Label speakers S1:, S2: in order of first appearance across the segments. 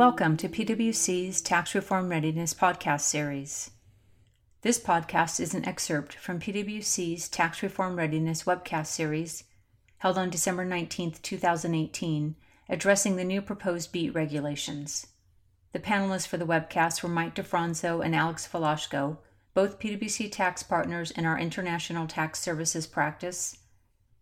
S1: Welcome to PwC's Tax Reform Readiness podcast series. This podcast is an excerpt from PwC's Tax Reform Readiness webcast series held on December 19, 2018, addressing the new proposed BEAT regulations. The panelists for the webcast were Mike DeFronzo and Alex Volosco, both PwC tax partners in our international tax services practice,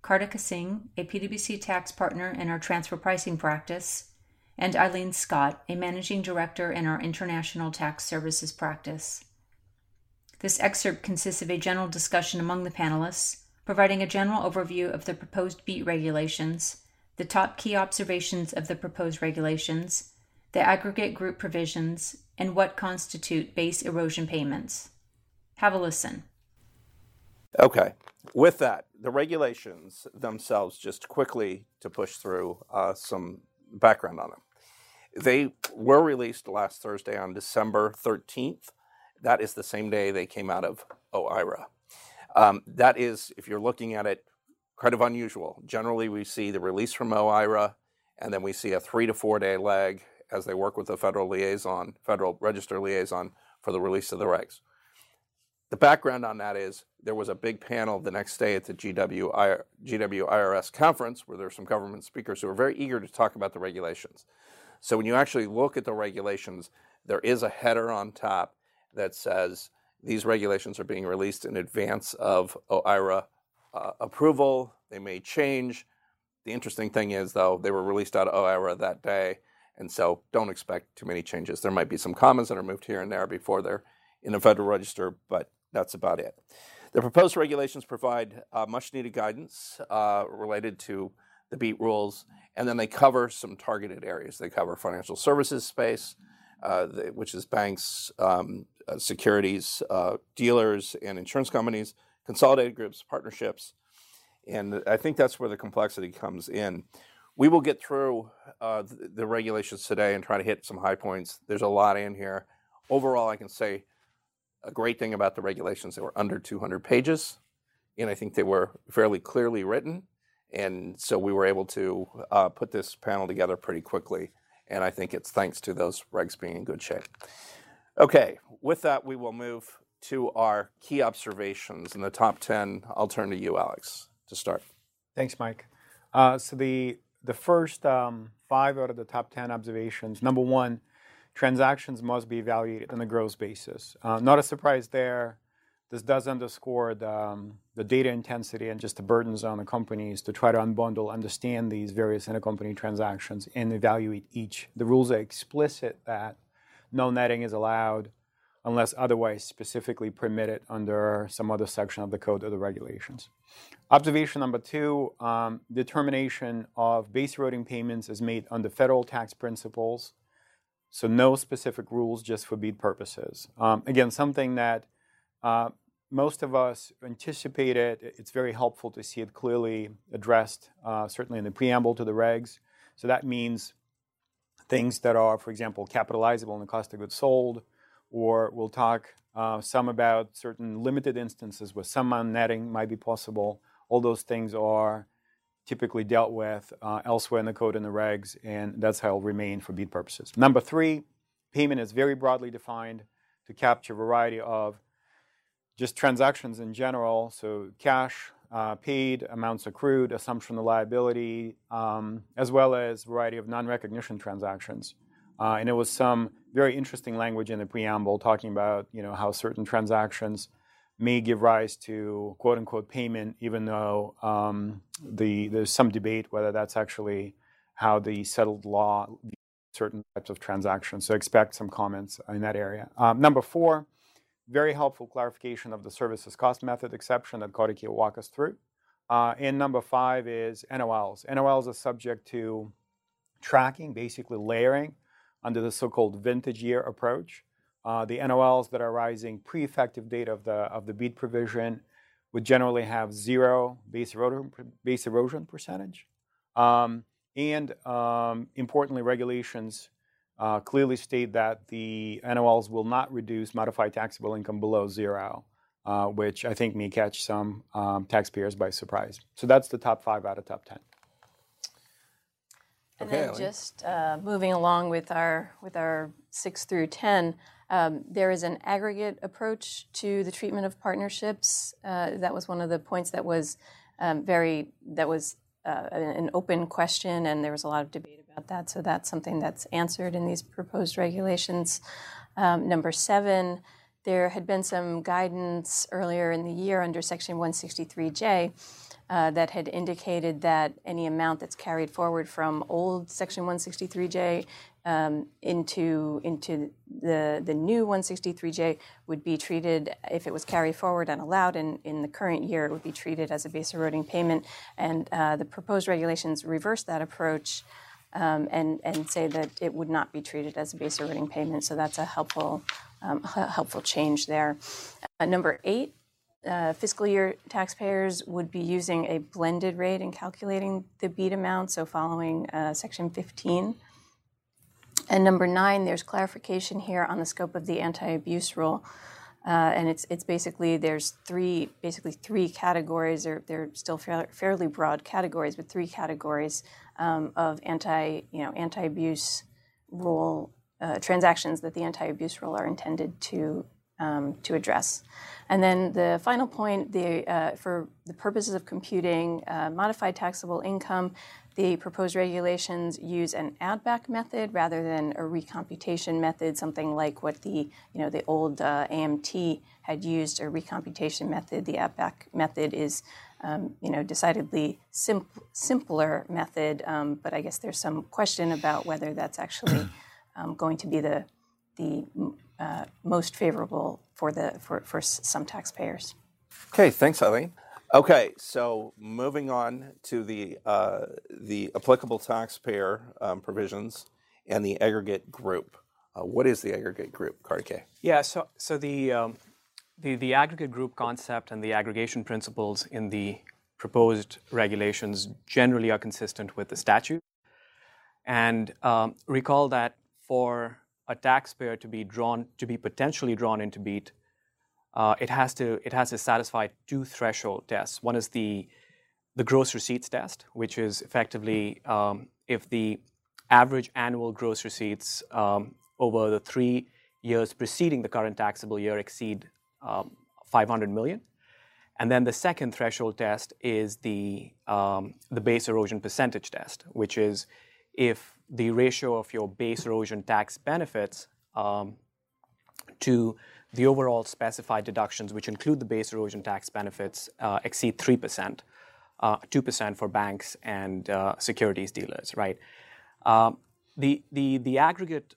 S1: Kartika Singh, a PwC tax partner in our transfer pricing practice, and Eileen Scott, a managing director in our international tax services practice. This excerpt consists of a general discussion among the panelists, providing a general overview of the proposed BEAT regulations, the top key observations of the proposed regulations, the aggregate group provisions, and what constitute base erosion payments. Have a listen.
S2: Okay. With that, the regulations themselves, just quickly to push through uh, some background on them. They were released last Thursday on December 13th. That is the same day they came out of OIRA. Um, that is, if you're looking at it, kind of unusual. Generally, we see the release from OIRA, and then we see a three to four day lag as they work with the federal liaison, federal register liaison, for the release of the regs. The background on that is there was a big panel the next day at the GW, GW IRS conference where there were some government speakers who were very eager to talk about the regulations. So when you actually look at the regulations, there is a header on top that says these regulations are being released in advance of OIRA uh, approval. They may change. The interesting thing is, though, they were released out of OIRA that day, and so don't expect too many changes. There might be some comments that are moved here and there before they're in the Federal Register, but that's about it. The proposed regulations provide uh, much needed guidance uh, related to the BEAT rules, and then they cover some targeted areas. They cover financial services space, uh, the, which is banks, um, uh, securities, uh, dealers, and insurance companies, consolidated groups, partnerships, and I think that's where the complexity comes in. We will get through uh, the, the regulations today and try to hit some high points. There's a lot in here. Overall, I can say a great thing about the regulations, they were under 200 pages, and I think they were fairly clearly written. And so we were able to uh, put this panel together pretty quickly. And I think it's thanks to those regs being in good shape. Okay, with that, we will move to our key observations in the top 10. I'll turn to you, Alex, to start.
S3: Thanks, Mike. Uh, so the, the first um, five out of the top 10 observations number one, transactions must be evaluated on a gross basis. Uh, not a surprise there. This does underscore the, um, the, data intensity and just the burdens on the companies to try to unbundle, understand these various intercompany transactions, and evaluate each. The rules are explicit that no netting is allowed unless otherwise specifically permitted under some other section of the code or the regulations. Observation number two um, determination of base eroding payments is made under federal tax principles. So, no specific rules just for BEAT purposes. Um, again, something that uh, most of us anticipated. It's very helpful to see it clearly addressed, uh, certainly in the preamble to the regs. So that means things that are, for example, capitalizable in the cost of goods sold, or we'll talk uh, some about certain limited instances where some netting might be possible. All those things are typically dealt with uh, elsewhere in the code and the regs, and that's how it'll remain for BEAT purposes. Number three, payment is very broadly defined to capture a variety of just transactions in general, so cash uh, paid, amounts accrued, assumption of liability, um, as well as variety of non-recognition transactions. Uh, and it was some very interesting language in the preamble talking about you know how certain transactions may give rise to quote unquote payment, even though um, the, there's some debate whether that's actually how the settled law certain types of transactions. So expect some comments in that area. Um, number four, very helpful clarification of the services cost method exception that Kartika will walk us through. Uh, and number five is NOLs. NOLs are subject to tracking, basically layering under the so-called vintage year approach. Uh, the NOLs that are rising pre-effective date of the of the BEAT provision would generally have zero base erosion, base erosion percentage. Um, and um, importantly, regulations uh, clearly state that the NOLs will not reduce modified taxable income below zero, uh, which I think may catch some um, taxpayers by surprise. So that's the top five out of top 10.
S2: Okay.
S4: And then just uh, moving along with our with our six through ten, um, there is an aggregate approach to the treatment of partnerships. Uh, that was one of the points that was um, very that was uh, an open question, and there was a lot of debate about that. So that's something that's answered in these proposed regulations. Um, number seven, there had been some guidance earlier in the year under Section 163J uh, that had indicated that any amount that's carried forward from old Section 163J um, into into the the new 163J would be treated if it was carried forward and allowed in, in the current year it would be treated as a base eroding payment and uh, the proposed regulations reverse that approach um, and and say that it would not be treated as a base eroding payment so that's a helpful um, helpful change there uh, number eight uh, fiscal year taxpayers would be using a blended rate in calculating the BEAT amount, so following uh, Section 15. And number nine, there's clarification here on the scope of the anti-abuse rule. Uh, and it's it's basically there's three basically three categories. They're they're still fairly broad categories, but three categories um, of anti you know anti-abuse rule uh, transactions that the anti-abuse rule are intended to um, to address. And then the final point, the, uh, for the purposes of computing uh, modified taxable income, the proposed regulations use an add-back method rather than a recomputation method, something like what the you know the old uh, AMT had used a recomputation method. The add-back method is um, you know decidedly simp- simpler method, um, but I guess there's some question about whether that's actually um, going to be the the uh, most favorable for the for, for some taxpayers.
S2: Okay, thanks, Eileen. Okay, so moving on to the uh, the applicable taxpayer um, provisions and the aggregate group. Uh, what is the aggregate group, Kartikeya?
S5: Yeah, so so the, um, the the aggregate group concept and the aggregation principles in the proposed regulations generally are consistent with the statute. And um, recall that for a taxpayer to be drawn to be potentially drawn into BEAT, uh, it has to it has to satisfy two threshold tests. One is the the gross receipts test, which is effectively um, if the average annual gross receipts um, over the three years preceding the current taxable year exceed um, 500 million. And then the second threshold test is the, um, the base erosion percentage test, which is if the ratio of your base erosion tax benefits um, to the overall specified deductions, which include the base erosion tax benefits, uh, exceed 3%, uh, 2% for banks and uh, securities dealers, right? Um, the, the, the aggregate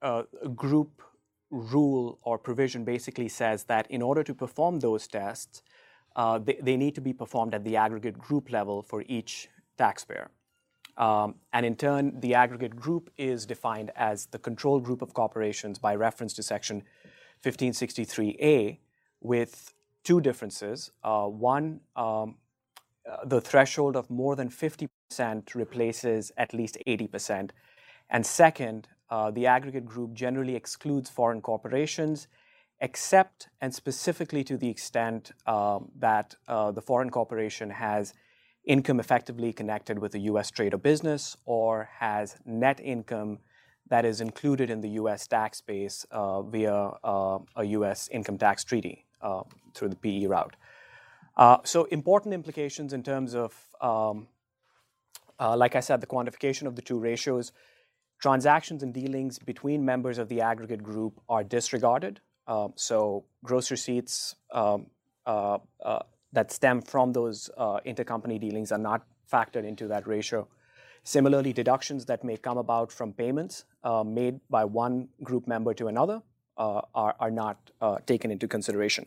S5: uh, group rule or provision basically says that in order to perform those tests, uh, they, they need to be performed at the aggregate group level for each taxpayer. Um, and in turn, the aggregate group is defined as the control group of corporations by reference to Section 1563A with two differences. Uh, one, um, uh, the threshold of more than 50% replaces at least 80%. And second, the aggregate group generally excludes foreign corporations, except and specifically to the extent um, that uh, the foreign corporation has income effectively connected with a US trade or business or has net income that is included in the US tax base uh, via uh, a US income tax treaty uh, through the PE route. Uh, so, important implications in terms of, um, uh, like I said, the quantification of the two ratios. Transactions and dealings between members of the aggregate group are disregarded. Um, so, gross receipts um, uh, that stem from those uh, intercompany dealings are not factored into that ratio. Similarly, deductions that may come about from payments uh, made by one group member to another uh, are, are not uh, taken into consideration.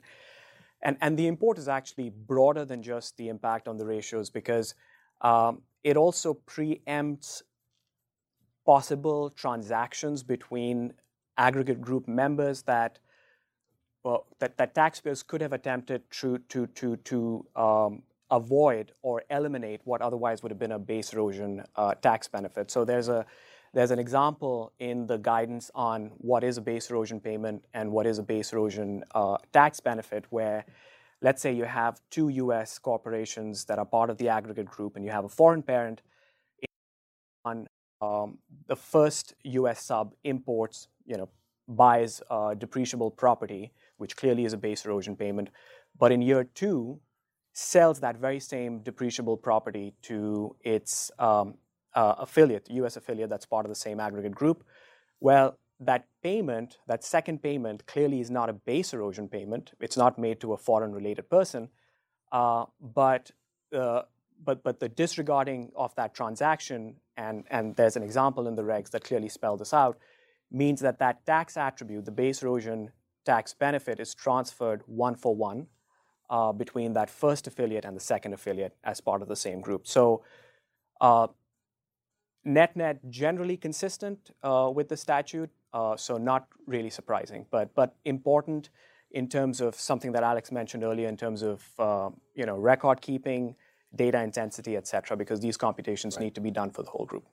S5: And, and the import is actually broader than just the impact on the ratios because um, it also preempts possible transactions between aggregate group members that well, that, that taxpayers could have attempted to, to, to, to um, avoid or eliminate what otherwise would have been a base erosion uh, tax benefit. So there's a there's an example in the guidance on what is a base erosion payment and what is a base erosion uh, tax benefit, where let's say you have two U.S. corporations that are part of the aggregate group, and you have a foreign parent um, the first U.S. sub imports, you know, buys uh, depreciable property, which clearly is a base erosion payment, but in year two sells that very same depreciable property to its um, uh, affiliate, U.S. affiliate that's part of the same aggregate group. Well, that payment, that second payment, clearly is not a base erosion payment. It's not made to a foreign related person, uh, but uh, but but the disregarding of that transaction, and and there's an example in the regs that clearly spell this out, means that that tax attribute, the base erosion tax benefit, is transferred one for one uh, between that first affiliate and the second affiliate as part of the same group. So. Uh, net net generally consistent uh, with the statute, uh, so not really surprising, but but important in terms of something that Alex mentioned earlier in terms of uh, you know record keeping, data intensity, et cetera, because these computations right. need to be done for the whole group.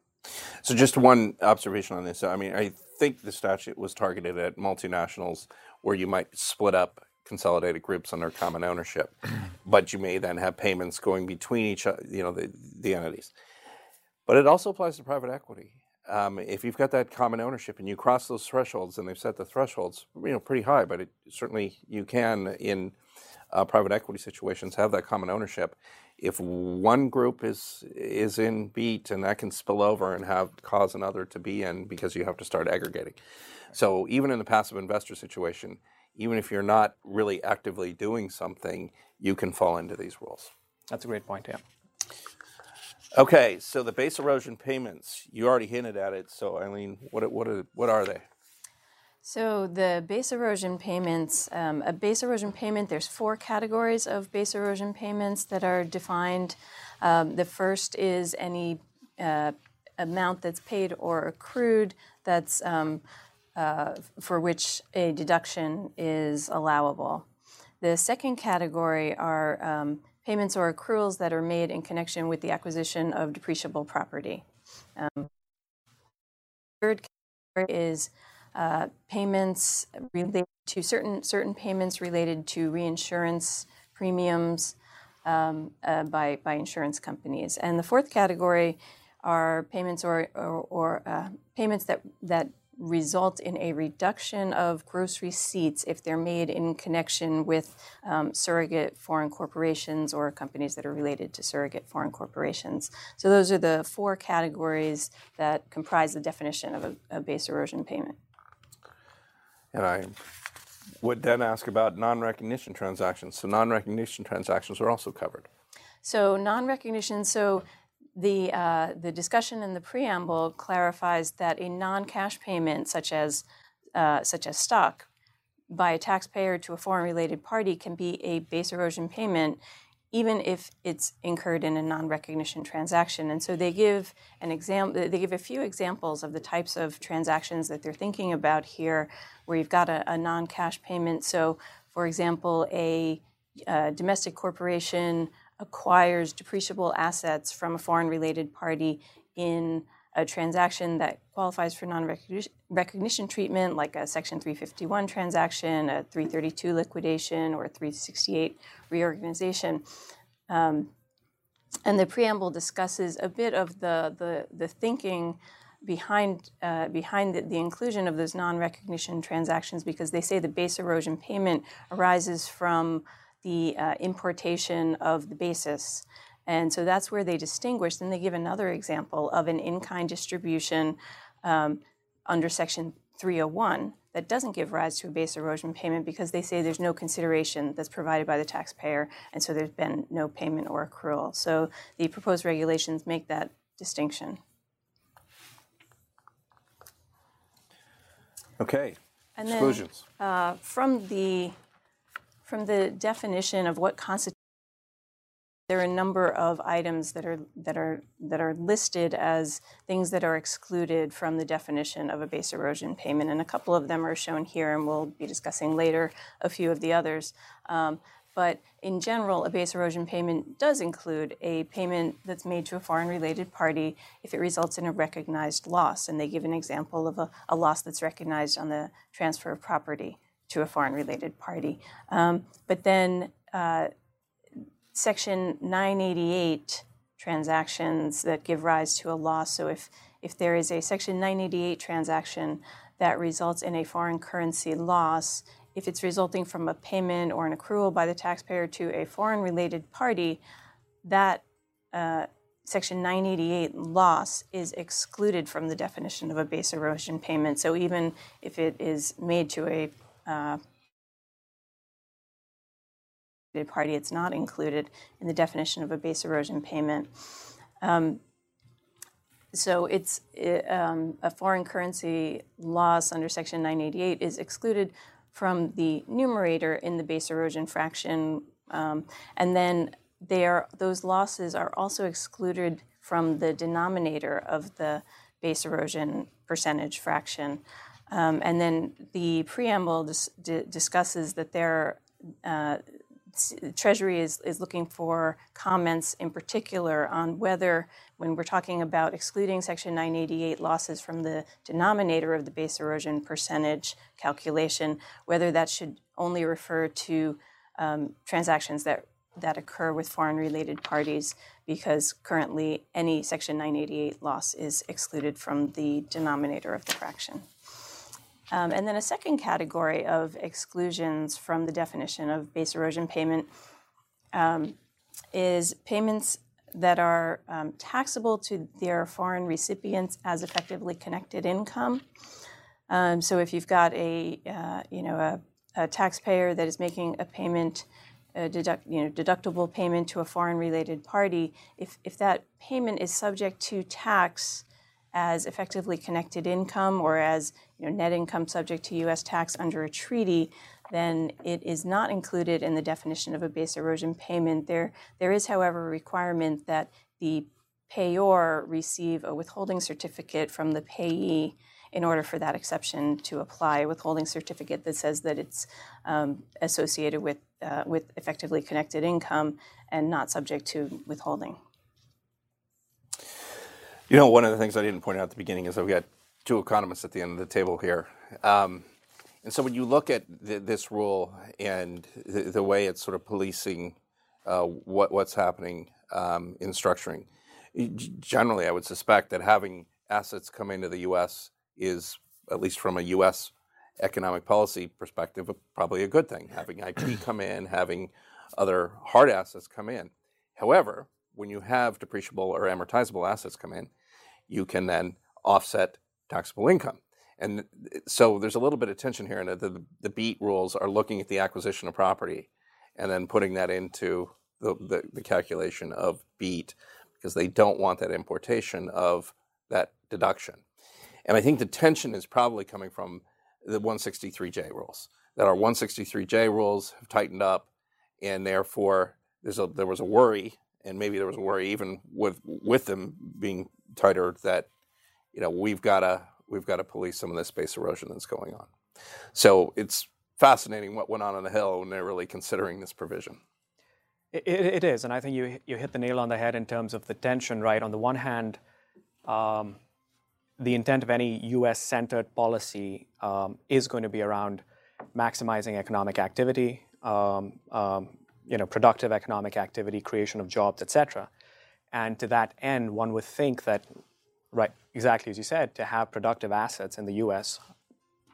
S2: So just one observation on this. I mean, I think the statute was targeted at multinationals where you might split up consolidated groups under common ownership, but you may then have payments going between each, you know, the, the entities. But it also applies to private equity. Um, if you've got that common ownership and you cross those thresholds, and they've set the thresholds, you know, pretty high, but it, certainly you can in uh, private equity situations have that common ownership. If one group is is in BEAT, and that can spill over and have cause another to be in because you have to start aggregating. So even in the passive investor situation, even if you're not really actively doing something, you can fall into these rules.
S5: That's a great point. Yeah.
S2: Okay, so the base erosion payments, you already hinted at it. So, Eileen, what, what, are, what are they?
S4: So the base erosion payments, um, a base erosion payment, there's four categories of base erosion payments that are defined. Um, the first is any uh, amount that's paid or accrued that's um, uh, for which a deduction is allowable. The second category are um, payments or accruals that are made in connection with the acquisition of depreciable property. Um, third is uh, payments related to certain certain payments related to reinsurance premiums um, uh, by by insurance companies, and the fourth category are payments or or, or uh, payments that that result in a reduction of gross receipts if they're made in connection with um, surrogate foreign corporations or companies that are related to surrogate foreign corporations. So those are the four categories that comprise the definition of a, a base erosion payment.
S2: And I would then ask about non recognition transactions. So non recognition transactions are also covered.
S4: So non recognition, so the, uh, the discussion in the preamble clarifies that a non-cash payment, such as, uh, such as stock, by a taxpayer to a foreign-related party can be a base erosion payment, even if it's incurred in a non-recognition transaction. And so they give an example. They give a few examples of the types of transactions that they're thinking about here, where you've got a, a non-cash payment. So, for example, a, a domestic corporation acquires depreciable assets from a foreign related party in a transaction that qualifies for non recognition treatment, like a Section 351 transaction, a 332 liquidation, or a 368 reorganization. Um, and the preamble discusses a bit of the, the, the thinking behind, uh, behind the, the, inclusion of those non recognition transactions because they say the base erosion payment arises from the uh, importation of the basis. And so that's where they distinguish. Then they give another example of an in kind distribution um, under Section 301 that doesn't give rise to a base erosion payment because they say there's no consideration that's provided by the taxpayer, and so there's been no payment or accrual. So the proposed regulations make that distinction.
S2: Okay. And Exclusions.
S4: Then, uh, from the from the definition of what constitutes there are a number of items that are that are that are listed as things that are excluded from the definition of a base erosion payment, and a couple of them are shown here, and we'll be discussing later a few of the others. Um, but in general, a base erosion payment does include a payment that's made to a foreign related party if it results in a recognized loss. And they give an example of a, a loss that's recognized on the transfer of property to a foreign related party. Um, but then uh, Section 988 transactions that give rise to a loss. So if, if there is a Section 988 transaction that results in a foreign currency loss, if it's resulting from a payment or an accrual by the taxpayer to a foreign related party, that uh, Section 988 loss is excluded from the definition of a base erosion payment. So even if it is made to a uh, party, it's not included in the definition of a base erosion payment. Um, so it's um, a foreign currency loss under Section 988 is excluded from the numerator in the base erosion fraction, um, and then are, those losses are also excluded from the denominator of the base erosion percentage fraction. Um, and then the preamble dis- d- discusses that there uh, Treasury is, is looking for comments in particular on whether, when we're talking about excluding Section 988 losses from the denominator of the base erosion percentage calculation, whether that should only refer to um, transactions that, that occur with foreign related parties, because currently any Section 988 loss is excluded from the denominator of the fraction. Um, and then a second category of exclusions from the definition of base erosion payment um, is payments that are um, taxable to their foreign recipients as effectively connected income. Um, so if you've got a uh, you know a, a, taxpayer that is making a payment, a deduct, you know deductible payment to a foreign related party, if if that payment is subject to tax as effectively connected income or as you know, net income subject to U.S. tax under a treaty, then it is not included in the definition of a base erosion payment. There, there is, however, a requirement that the payor receive a withholding certificate from the payee in order for that exception to apply. A withholding certificate that says that it's um, associated with, uh, with effectively connected income and not subject to withholding.
S2: You know, one of the things I didn't point out at the beginning is we got two economists at the end of the table here. Um, and so when you look at this rule and the, the, way it's sort of policing uh, what, what's happening um, in structuring, generally I would suspect that having assets come into the U.S. is, at least from a U.S. economic policy perspective, probably a good thing. Having IP come in, having other hard assets come in. However, when you have depreciable or amortizable assets come in, you can then offset taxable income. And eh, so there's a little bit of tension here, and the, the BEAT rules are looking at the acquisition of property and then putting that into the, the, the calculation of BEAT because they don't want that importation of that deduction. And I think the tension is probably coming from the 163J rules, that our 163J rules have tightened up, and therefore a, there was a worry, and maybe there was a worry even with, with them being tighter that you know we've got to we've got to police some of this base erosion that's going on. So it's fascinating what went on on the Hill when they're really considering this provision.
S5: It, it is, and I think you you hit the nail on the head in terms of the tension. Right, on the one hand, um, the intent of any U.S.-centered policy um, is going to be around maximizing economic activity, um, um, you know, productive economic activity, creation of jobs, etc. And to that end, one would think that, right, exactly as you said, to have productive assets in the U.S.,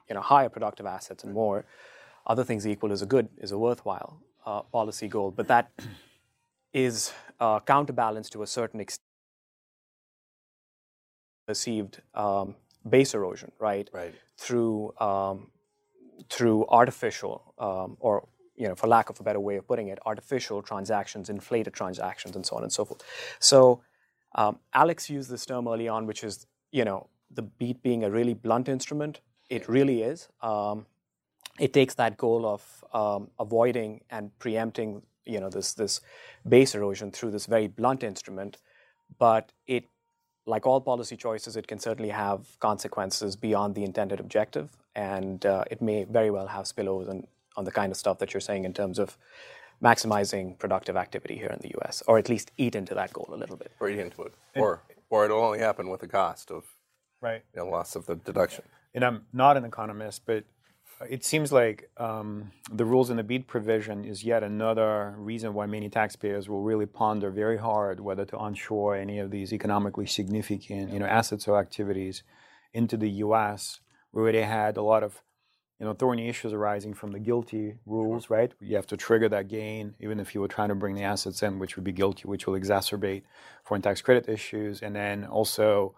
S5: you know, higher productive assets and more, other things equal is a good, is a worthwhile uh, policy goal. But that is uh, counterbalanced to a certain extent perceived um, base erosion, right?
S2: Right.
S5: Through um, through artificial um, or you know, for lack of a better way of putting it, artificial transactions, inflated transactions, and so on and so forth. So um, Alex used this term early on, which is, you know, the BEAT being a really blunt instrument. It really is. Um, it takes that goal of um, avoiding and preempting, you know, this this base erosion through this very blunt instrument, but it like all policy choices, it can certainly have consequences beyond the intended objective, and uh, it may very well have spillovers and on the kind of stuff that you're saying in terms of maximizing productive activity here in the U.S., or at least eat into that goal a little bit.
S2: Or eat into it, or or it'll only happen with the cost of
S3: right
S2: you know, loss of the deduction.
S3: And I'm not an economist, but it seems like um, the rules in the BEAT provision is yet another reason why many taxpayers will really ponder very hard whether to onshore any of these economically significant, you know, assets or activities into the U.S. We already had a lot of, you know, thorny issues arising from the GILTI rules, sure. right? You have to trigger that gain, even if you were trying to bring the assets in, which would be GILTI, which will exacerbate foreign tax credit issues, and then also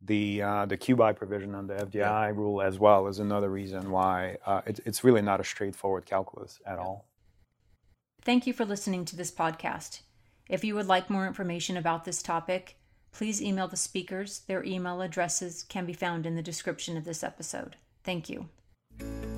S3: the uh, the QBI provision on the FDI yeah. rule as well is another reason why uh, it, it's really not a straightforward calculus at all.
S1: Thank you for listening to this podcast. If you would like more information about this topic, please email the speakers. Their email addresses can be found in the description of this episode. Thank you thank you